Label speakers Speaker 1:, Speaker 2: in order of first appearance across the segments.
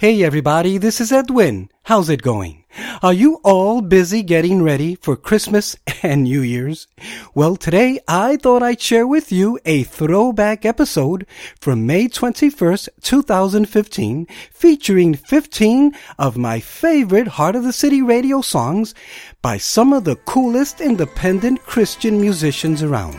Speaker 1: Hey everybody, this is Edwin. How's it going? Are you all busy getting ready for Christmas and New Year's? Well, today I thought I'd share with you a throwback episode from May 21st, 2015, featuring 15 of my favorite Heart of the City radio songs by some of the coolest independent Christian musicians around.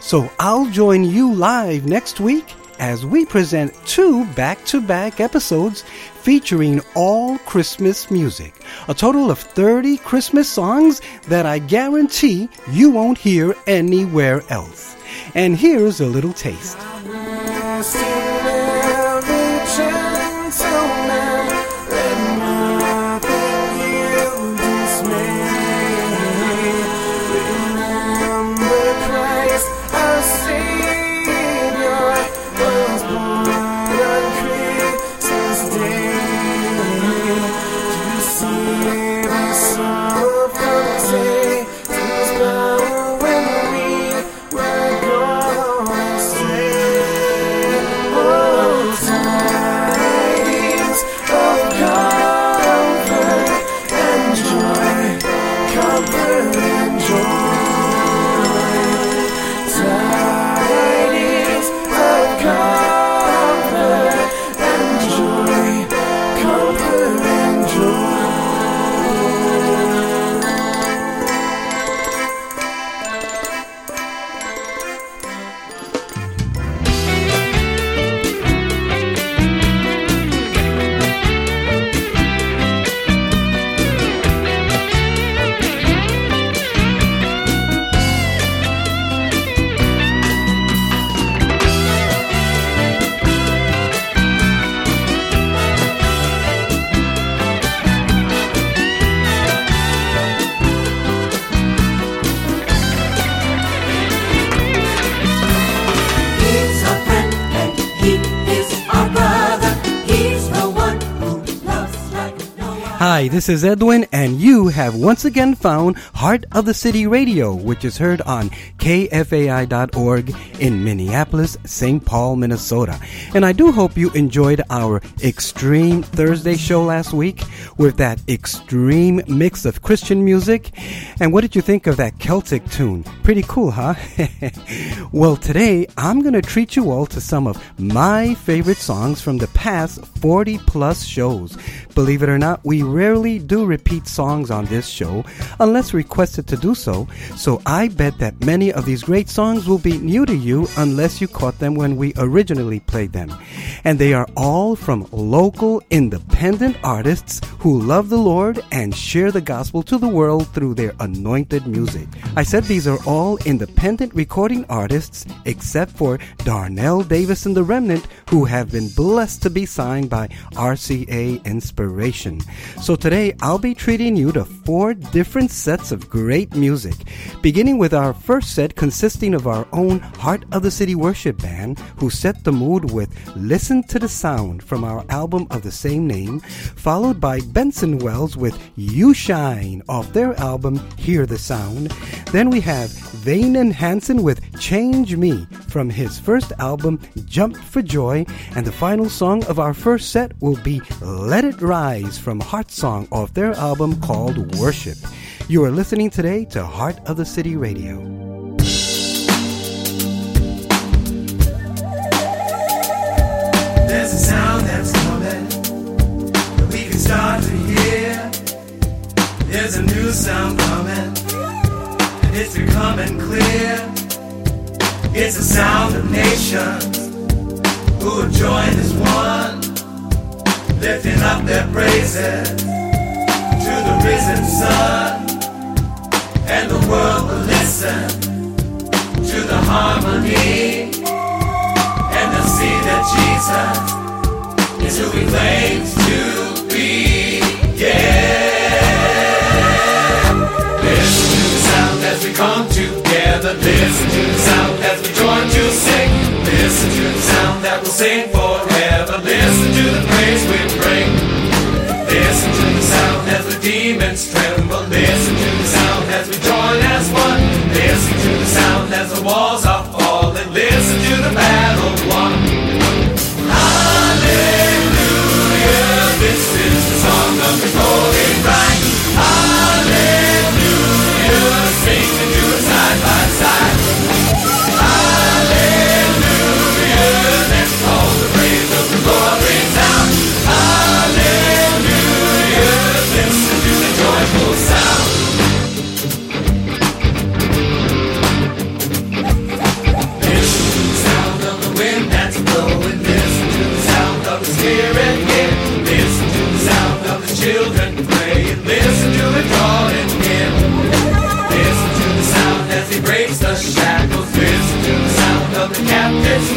Speaker 1: So I'll join you live next week as we present two back to back episodes featuring all Christmas music. A total of 30 Christmas songs that I guarantee you won't hear anywhere else. And here's a little taste. Hi, this is Edwin, and you have once again found Heart of the City Radio, which is heard on KFAI.org in Minneapolis, St. Paul, Minnesota. And I do hope you enjoyed our Extreme Thursday show last week with that extreme mix of Christian music. And what did you think of that Celtic tune? Pretty cool, huh? well, today I'm going to treat you all to some of my favorite songs from the past 40 plus shows. Believe it or not, we rarely do repeat songs on this show unless requested to do so. So I bet that many of these great songs will be new to you unless you caught them when we originally played them. And they are all from local independent artists who love the Lord and share the gospel to the world through their anointed music. I said these are all independent recording artists except for Darnell Davis and the Remnant who have been blessed to be signed by RCA Inspiration. So today I'll be treating you to four different sets of great music, beginning with our first set consisting of our own Heart of the City worship band who set the mood with Listen to the Sound from our album of the same name, followed by Benson Wells with You Shine off their album Hear the Sound. Then we have Vane and Hansen with Change Me from his first album Jump for Joy, and the final song of our first set will be Let It Rise from Heart Song off their album called Worship. You are listening today to Heart of the City Radio.
Speaker 2: There's a sound that's coming that we can start to hear. There's a new sound coming, and it's becoming clear. It's the sound of nations who have joined as one, lifting up their praises to the risen sun. And the world will listen to the harmony and they'll see that Jesus is who he claims to be. Yeah. Listen to the sound as we come together. Listen to the sound as we join to sing. Listen to the sound that will sing forever.
Speaker 3: this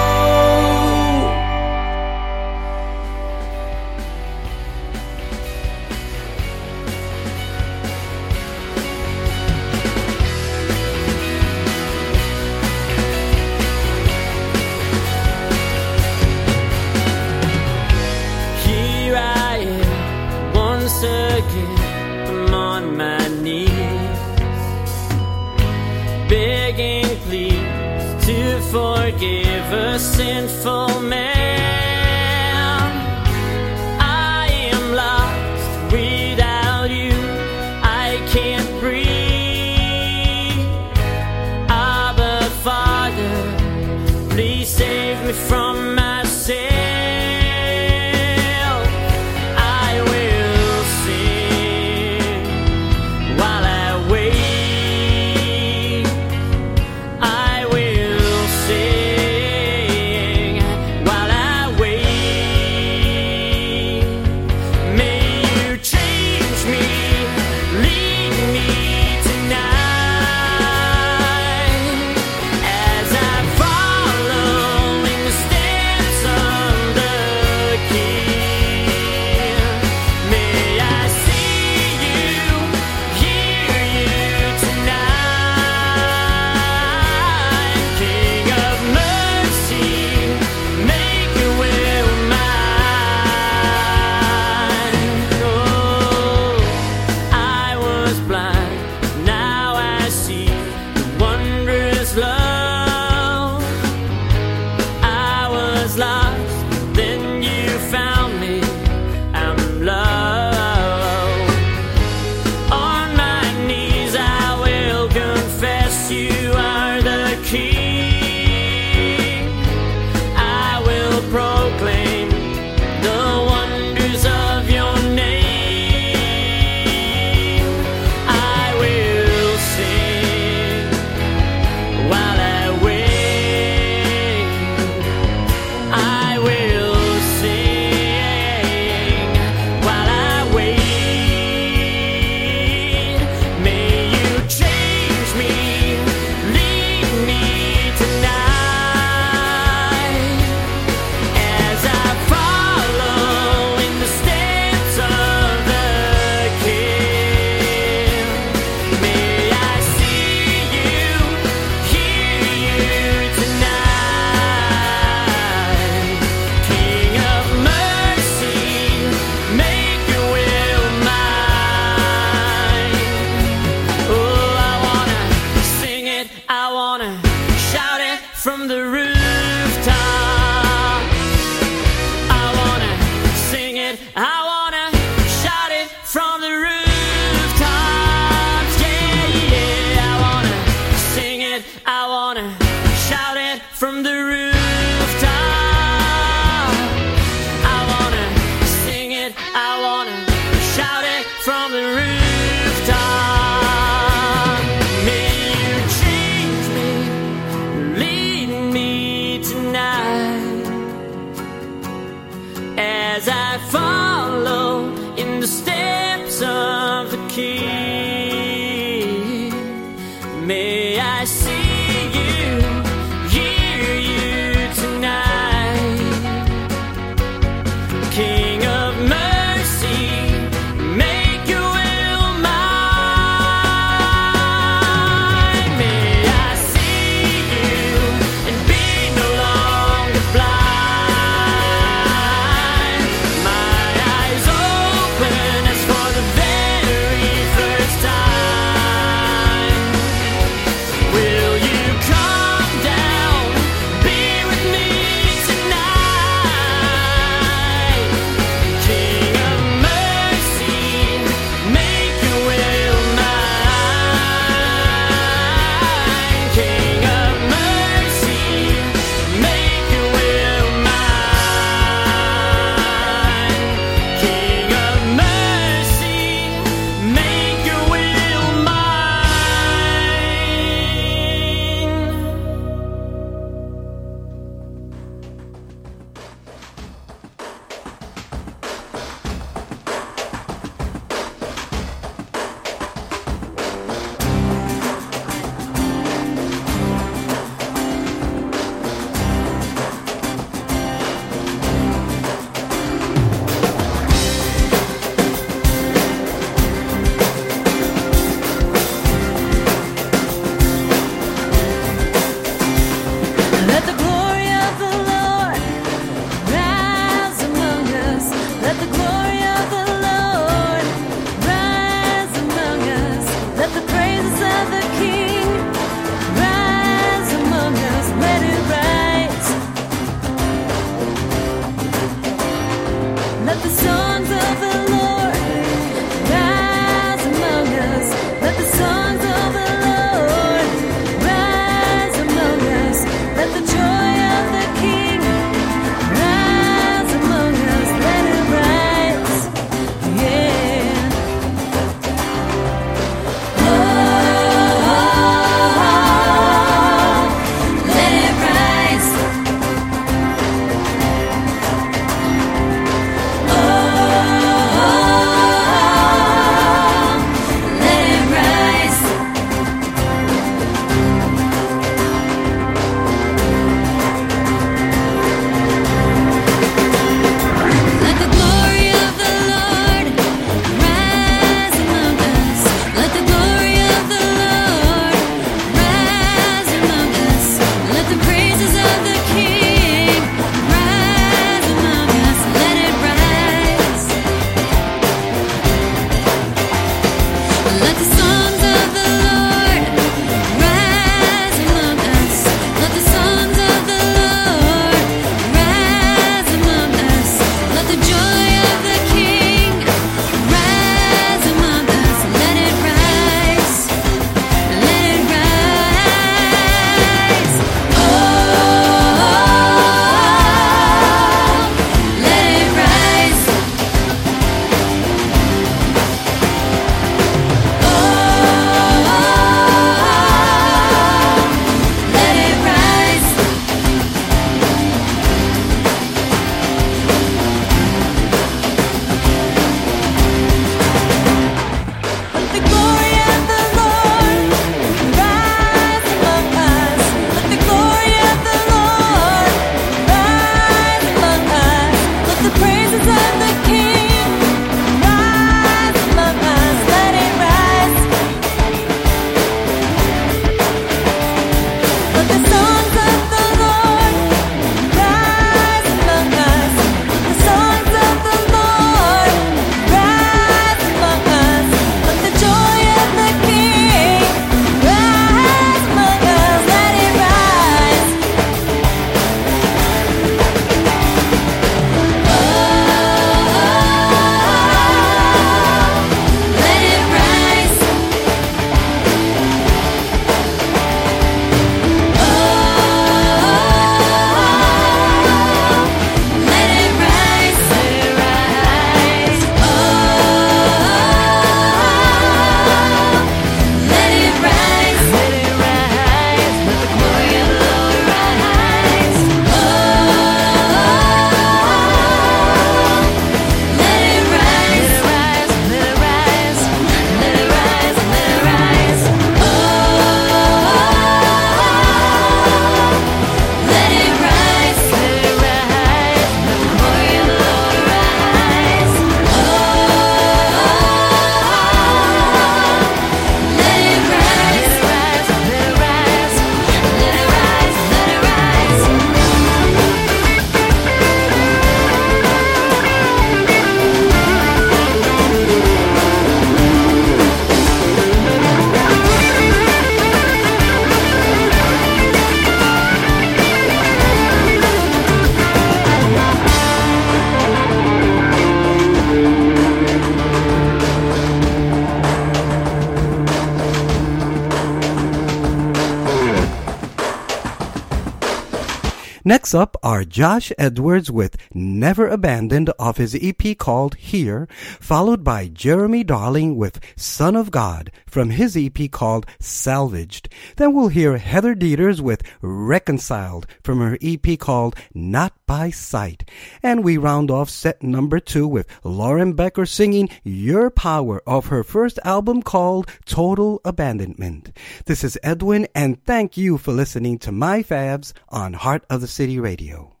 Speaker 4: Next up are Josh Edwards with Never Abandoned off his EP called Here, followed by Jeremy Darling with Son of God from his EP called Salvaged. Then we'll hear Heather Dieters with Reconciled from her EP called Not by sight. And we round off set number two with Lauren Becker singing Your Power of her first album called Total Abandonment. This is Edwin, and thank you for listening to my fabs on Heart of the City Radio.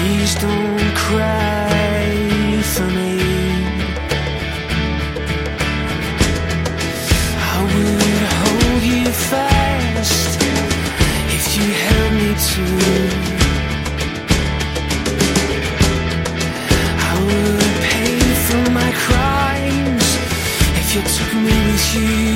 Speaker 4: Please don't cry for me. I would hold you fast if you held me too. I would pay for my crimes if you took me with you.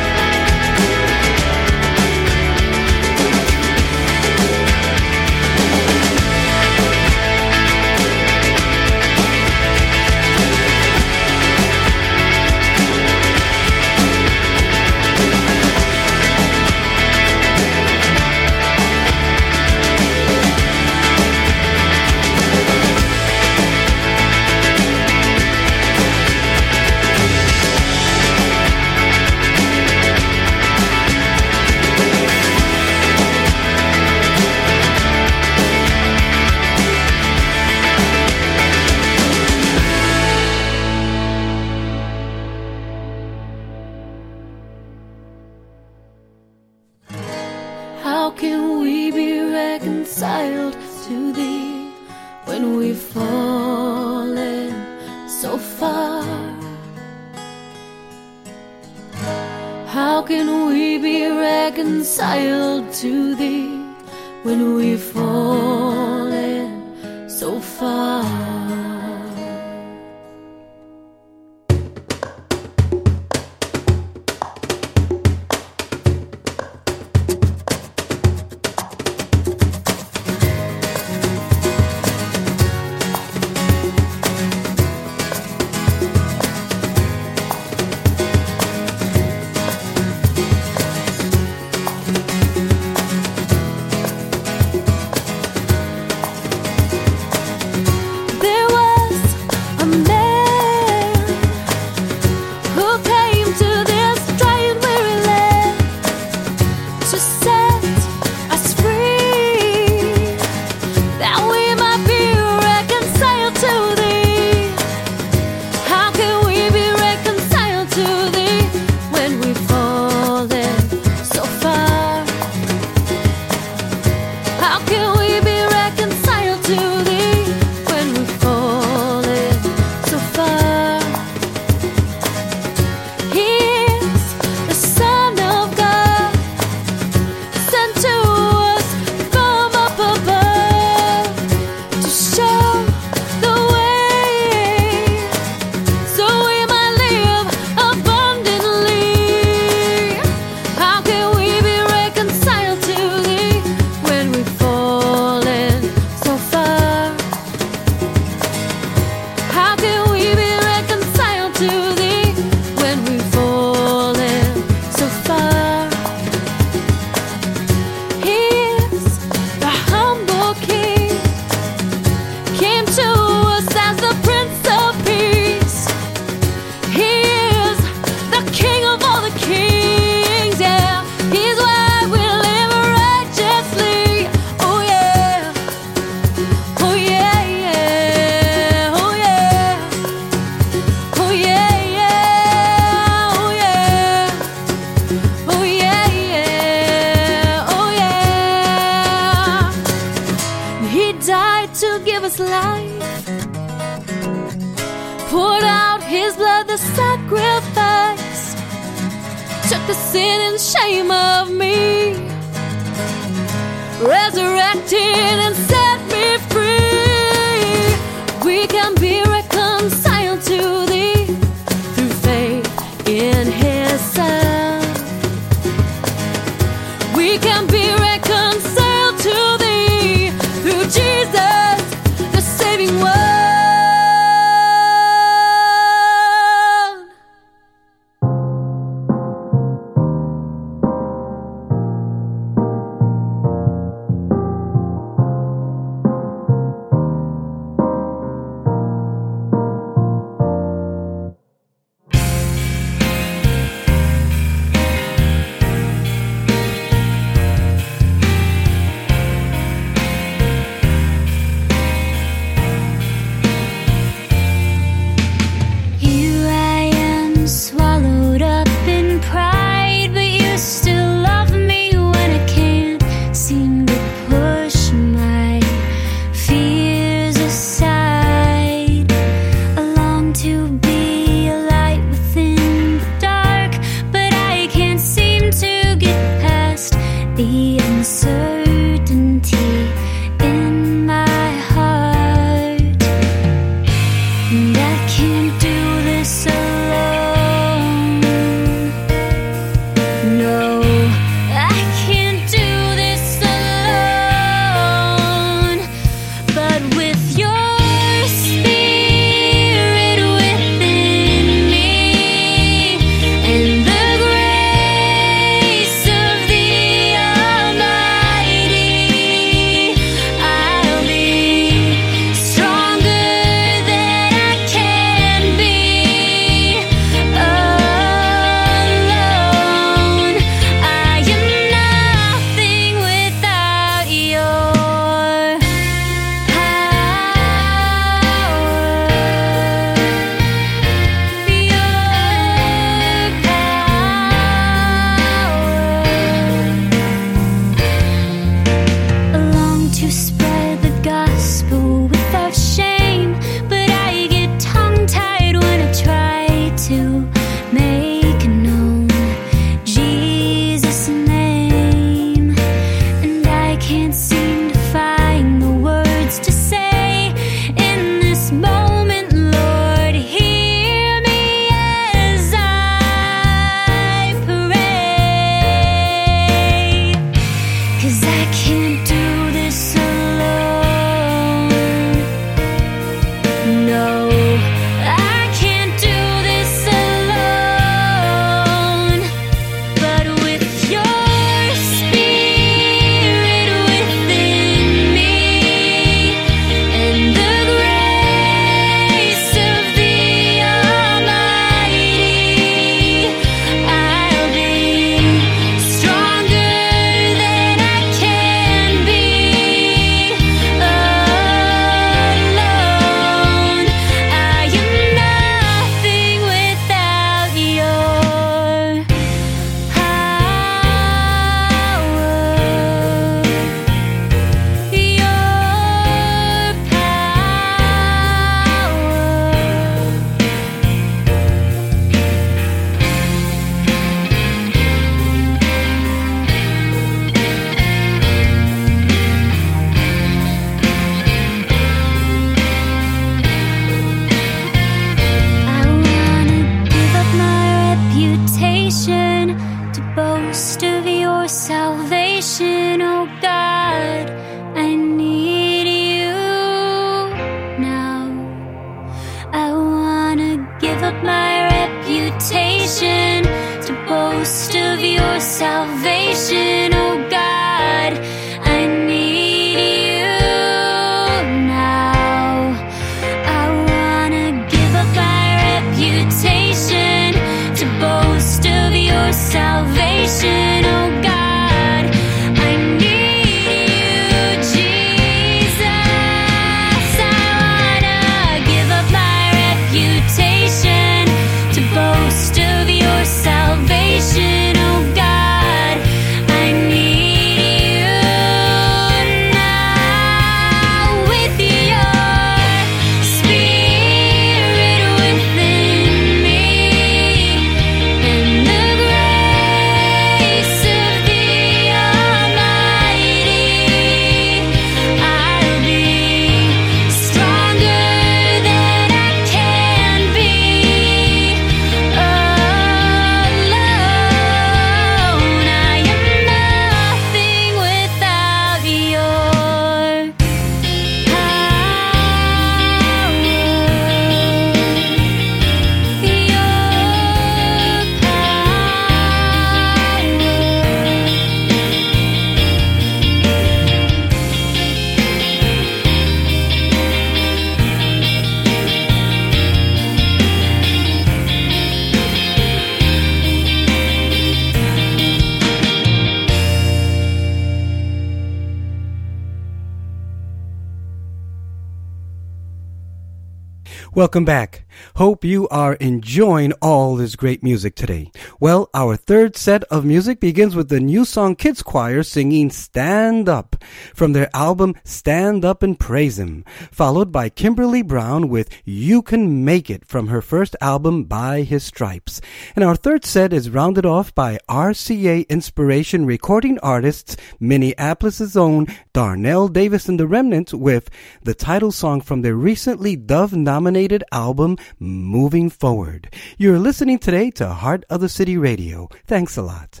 Speaker 5: Welcome back. Hope you are enjoying all this great music today. Well, our third set of music begins with the New Song Kids Choir singing Stand Up from their album Stand Up and Praise Him, followed by Kimberly Brown with You Can Make It from her first album By His Stripes. And our third set is rounded off by RCA Inspiration recording artists Minneapolis's own Darnell Davis and the Remnants with the title song from their recently Dove nominated album moving forward. You're listening today to Heart of the City Radio. Thanks a lot.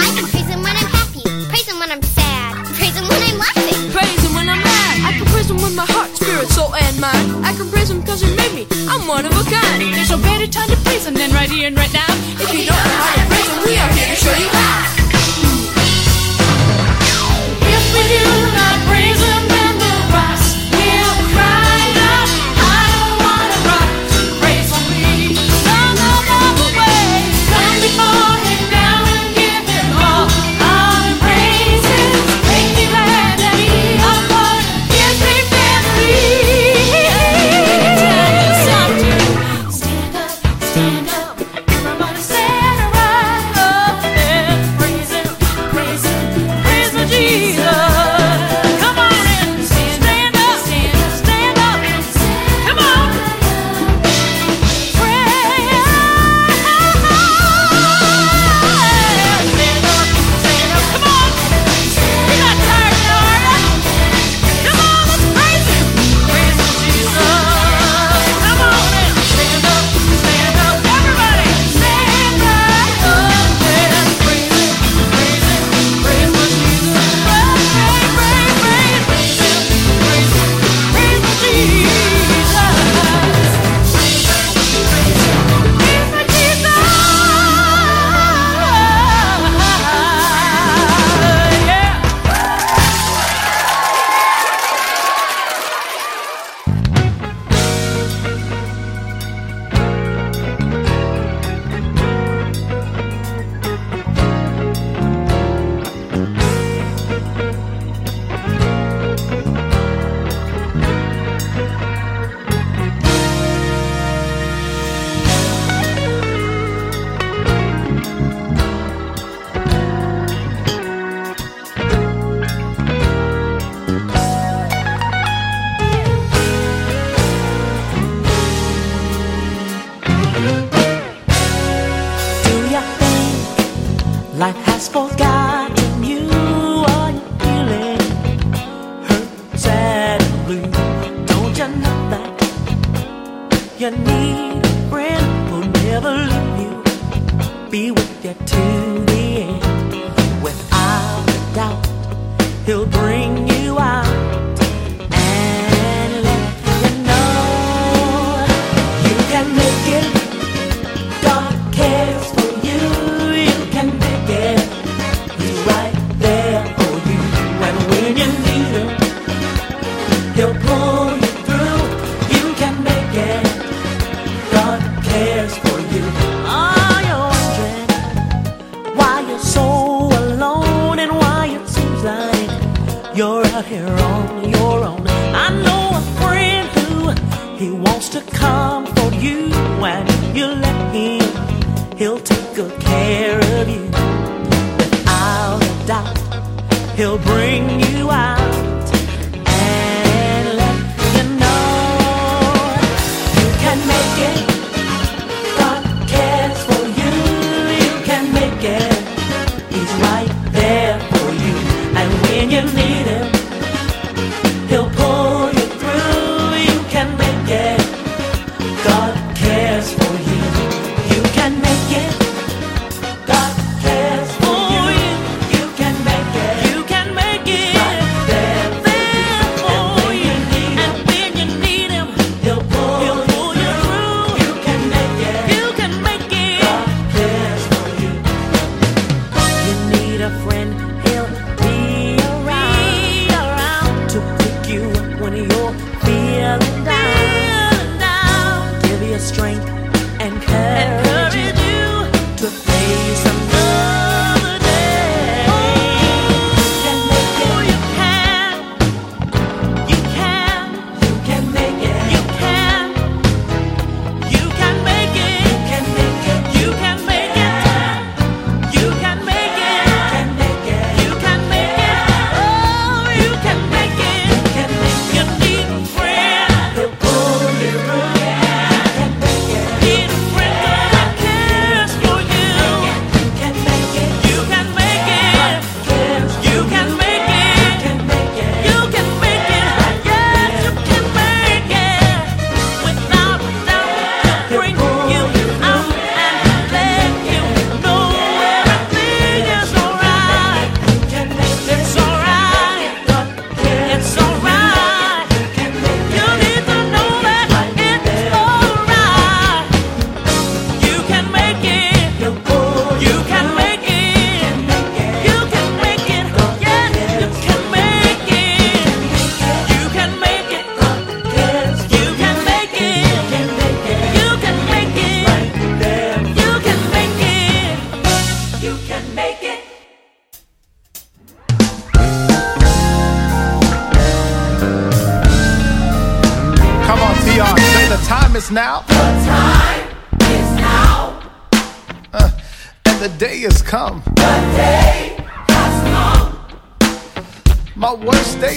Speaker 6: I
Speaker 7: can praise him when I'm happy, praise him when I'm sad, praise him when I'm laughing,
Speaker 8: praise him when I'm mad. I can praise him with my heart, spirit, soul, and mind. I can praise him cause he made me, I'm one of a kind. There's no better time to praise him than right here right
Speaker 9: now.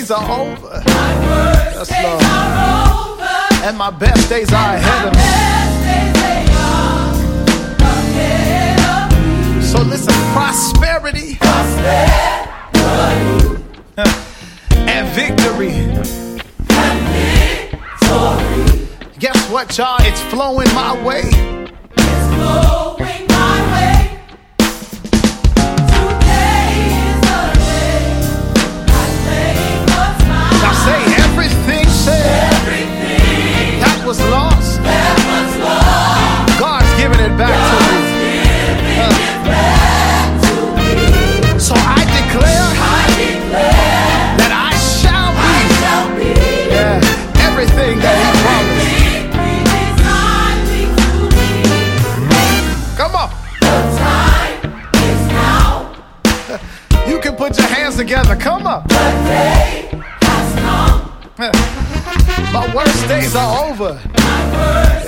Speaker 9: days are over. That's love. Over. And my best days and are ahead of me. So listen, prosperity, prosperity. and victory. And victory. Guess what, y'all? It's flowing my way.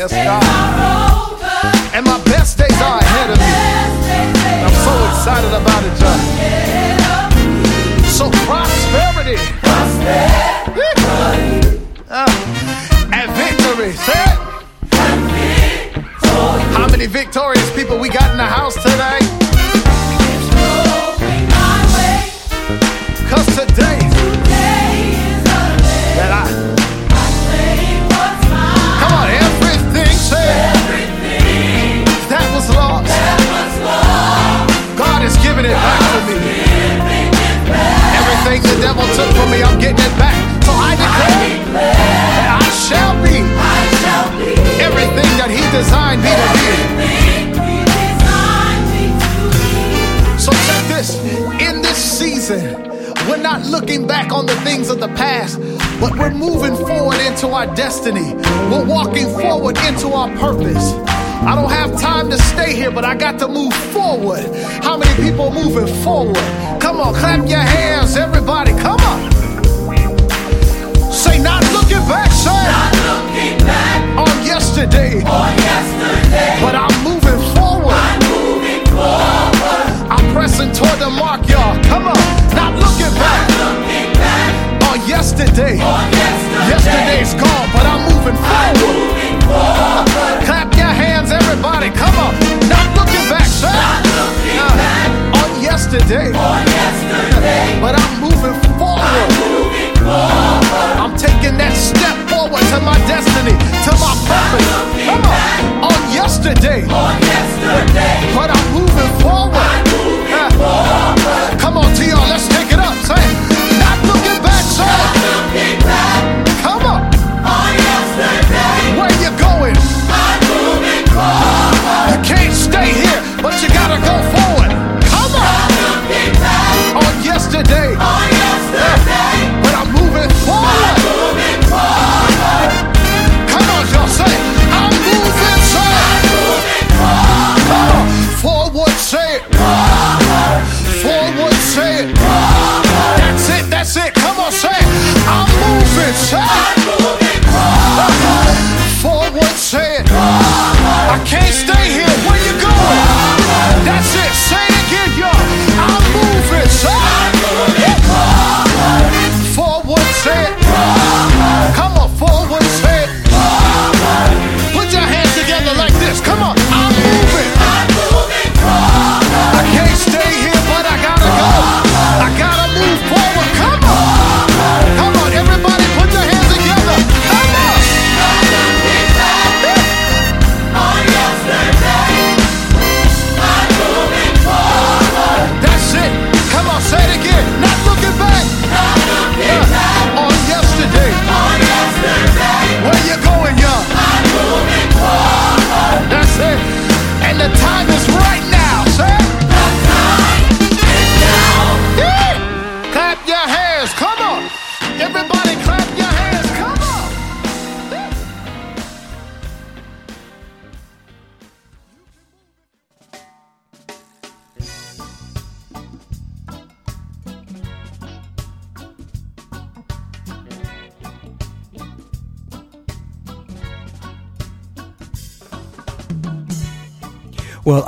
Speaker 9: Yes, God.
Speaker 10: Destiny. We're walking forward into our purpose. I don't have time to stay here, but I got to move forward. How many people moving forward? Come on, clap your hands,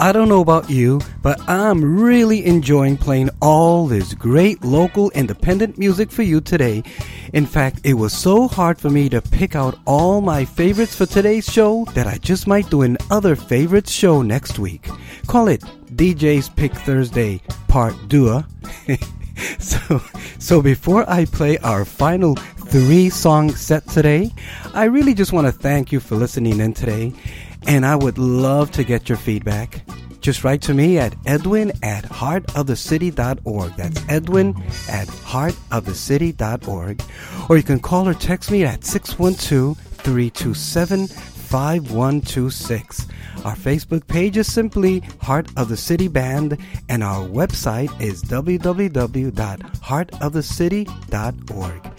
Speaker 10: I
Speaker 1: don't know about you, but I'm really enjoying playing all this great local independent music for you today. In fact, it was so hard for me to pick out all my favorites for today's show that I just might do another favorites show next week. Call it DJ's Pick Thursday Part 2. so, so before I play our final three song set today, I really just want to thank you for listening in today, and I would love to get your feedback. Just write to me at edwin at heartofthecity.org. That's edwin at heartofthecity.org. Or you can call or text me at 612 327 5126. Our Facebook page is simply Heart of the City Band, and our website is www.heartofthecity.org.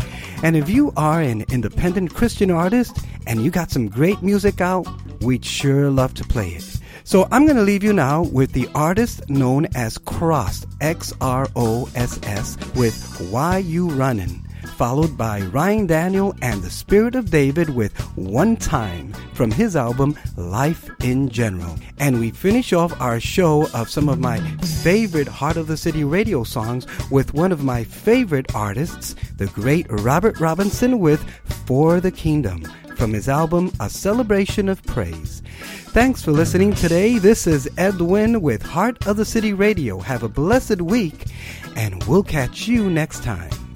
Speaker 1: And if you are an independent Christian artist and you got some great music out, we'd sure love to play it. So I'm going to leave you now with the artist known as Cross, X R O S S, with Why You Runnin', followed by Ryan Daniel and the Spirit of David with One Time from his album Life in General. And we finish off our show of some of my favorite Heart of the City radio songs with one of my favorite artists, the great Robert Robinson with For the Kingdom from his album A Celebration of Praise. Thanks for listening today. This is Edwin with Heart of the City Radio. Have a blessed week, and we'll catch you next time.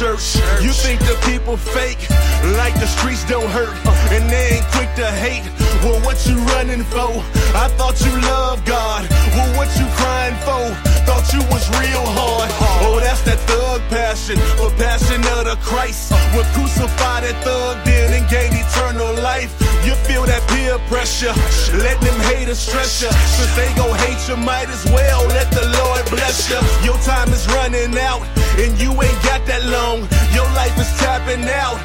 Speaker 11: The church. You think the people fake, like the streets don't hurt, and they ain't quick to hate. Well, what you running for? I thought you loved God. Well, what you crying for? Thought you was real hard. Oh, that's that thug passion, for passion of the Christ. When crucified that thug did and gained eternal life. You feel that peer pressure, let them haters stress you. Since they gon' hate you, might as well let the Lord bless you. Your time is running out, and you ain't got that long. Your life is tapping out.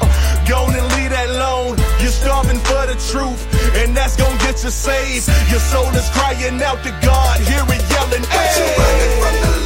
Speaker 11: Go and leave that alone. You're starving for the truth, and that's gonna get you saved. Your soul is crying out to God, hear it yelling. "Hey!"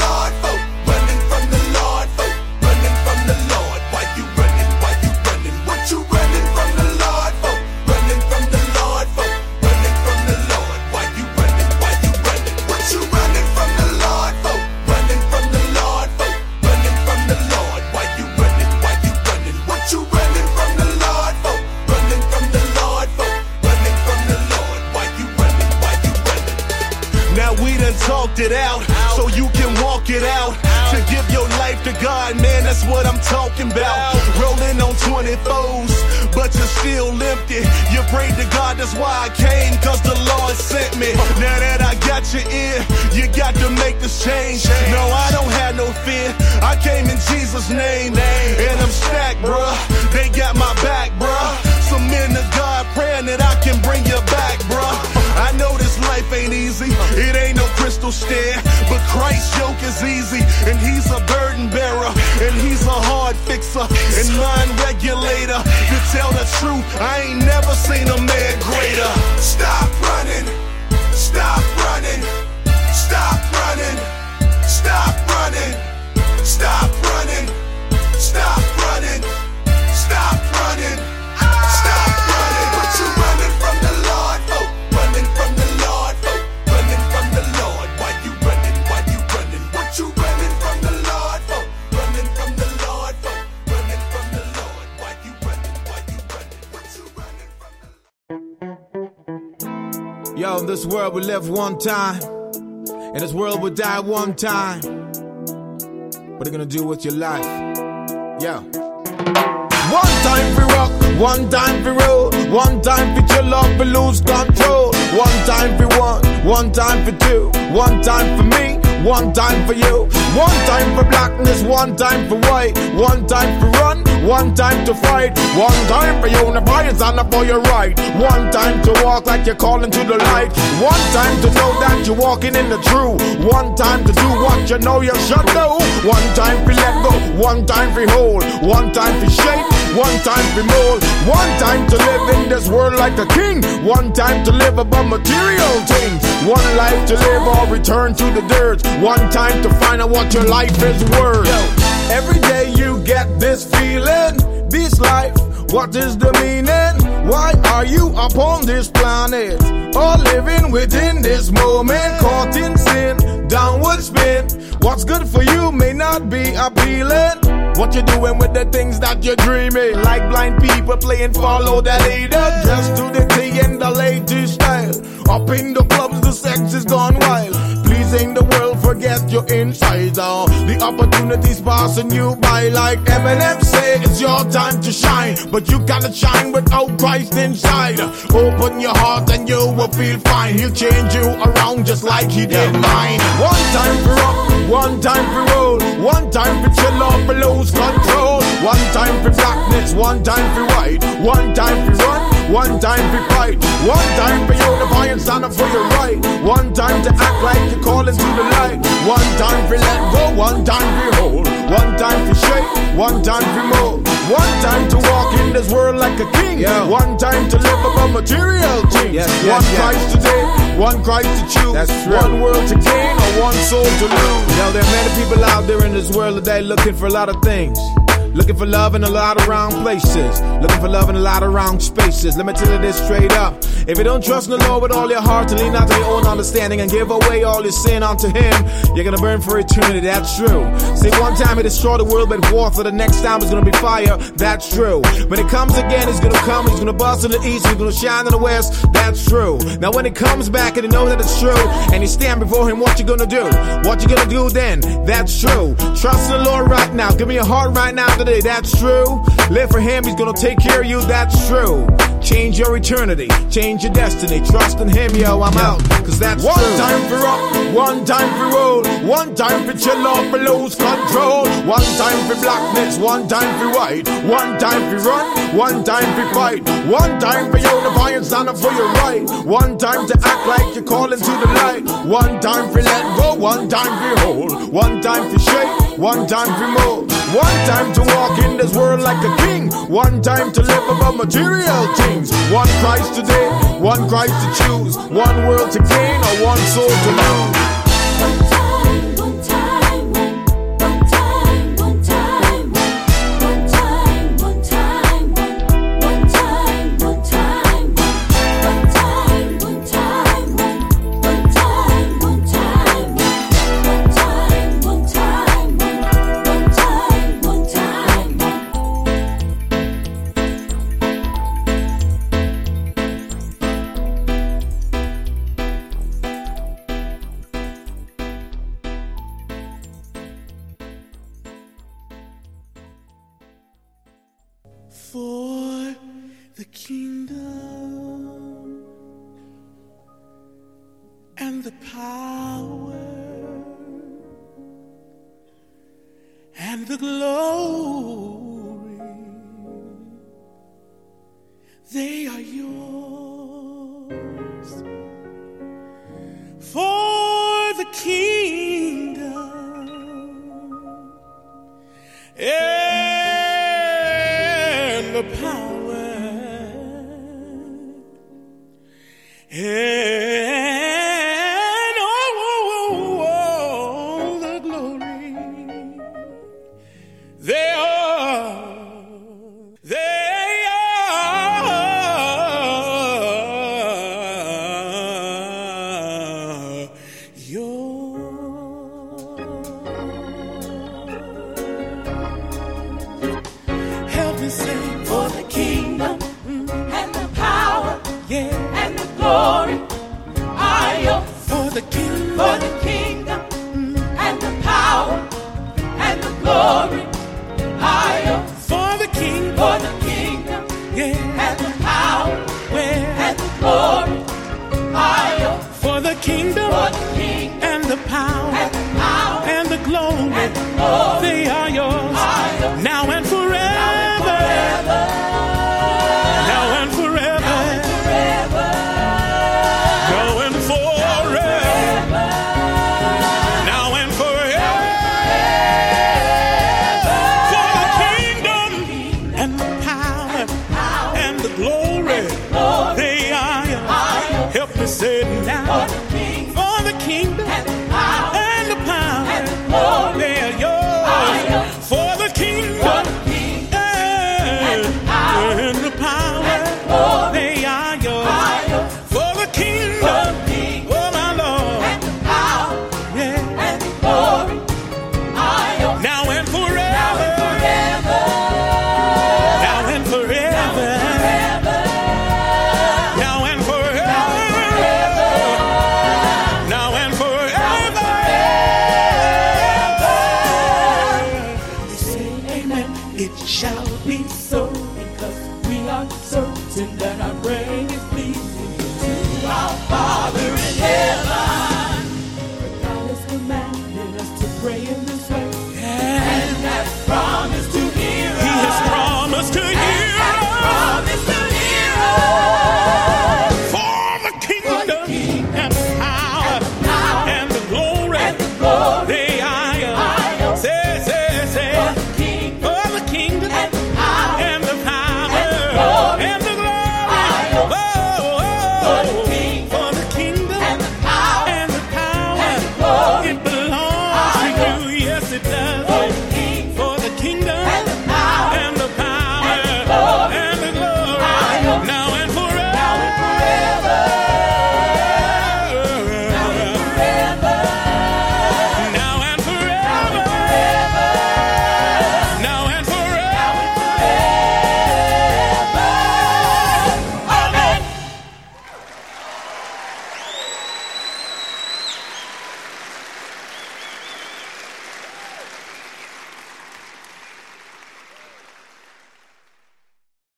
Speaker 11: That's what I'm talking about. Rolling on 24s, but you're still empty. You prayed to God, that's why I came, cause the Lord sent me. Now that I got your ear, you got to make this change. No, I don't have no fear. I came in Jesus' name, and I'm stacked, bruh. They got my back, bruh. Some men of God praying that I can bring you back, bruh. I know this life ain't easy, it ain't no crystal stair, but Christ's yoke is easy, and He's a burden bearer, and He's a hard fixer, and mind regulator. To tell the truth, I ain't never seen a man greater.
Speaker 2: Stop running. Stop running. Stop running. Stop running. Stop running. Stop running. Stop
Speaker 12: this world we live one time. In this world we die one time. What are you gonna do with your life? Yo. One time for rock, one time for roll, one time for chill up and lose control. One time for one, one time for two, one time for me, one time for you. One time for blackness, one time for white, one time for run, one time to fight, one time for unify and stand up for your right. One time to walk like you're calling to the light. One time to know that you're walking in the true. One time to do what you know you should do. One time for let go, one time for hold, one time for shape, one time for mold. One time to live in this world like a king. One time to live above material things. One life to live or return to the dirt. One time to find out what your life is worth. Every day you get this feeling, this life. What is the meaning? Why are you upon this planet? Or living within this moment, caught in sin, downward spin. What's good for you may not be appealing. What you doing with the things that you're dreaming? Like blind people playing follow the leader. Dressed to the T in the latest style. Up in the clubs, the sex is gone wild. Pleasing the world, forget your insides. Oh, the opportunities passing you by like Eminem say.
Speaker 13: it's your time to shine. But you gotta shine without Christ inside. Open your heart and you will feel fine. He'll change you around just like he did mine. One time for up, one time for roll, one time for chill off for lose control. One time for blackness, one time for white, one time for run, one time for fight, one time for unify and stand up for your right, one time to act like you're calling to the light, one time for let go, one time for hold, one time for shake, one time for move, one time to walk in this world like a king, one time to live above material things,
Speaker 12: Yes, yes,
Speaker 13: one
Speaker 12: yes.
Speaker 13: Christ today, one Christ to choose,
Speaker 12: That's true.
Speaker 13: one world to gain or one soul to lose.
Speaker 12: Yo, there are many people out there in this world today looking for a lot of things. Looking for love in a lot of wrong places. Looking for love in a lot of wrong spaces. Let me tell you this straight up. If you don't trust in the Lord with all your heart and lean not to your own understanding and give away all your sin unto Him, you're gonna burn for eternity. That's true. See, one time He destroyed the world with water, the next time it's gonna be fire. That's true. When it comes again, He's gonna come. He's gonna bust in the east. He's gonna shine in the west. That's true. Now when He comes back and you know that it's true, and you stand before Him, what you gonna do? What you gonna do then? That's true. Trust in the Lord right now. Give me your heart right now today. That's true. Live for Him. He's gonna take care of you. That's true. Change your eternity. Change your destiny. Trust in Him, yo. I'm out. Cause that's
Speaker 13: One
Speaker 12: true.
Speaker 13: time for up, one time for roll, one time for chill off for lose control, one time for blackness, one time for white, one time for run, one time for fight, one time for unify and stand up for your right, one time to act like you're calling to the light, one time for let go, one time for hold, one time for shake, one time for move, one time to walk in this world like a king, one time to live above material things, one Christ today, one Christ to choose, one world to gain or one soul to lose.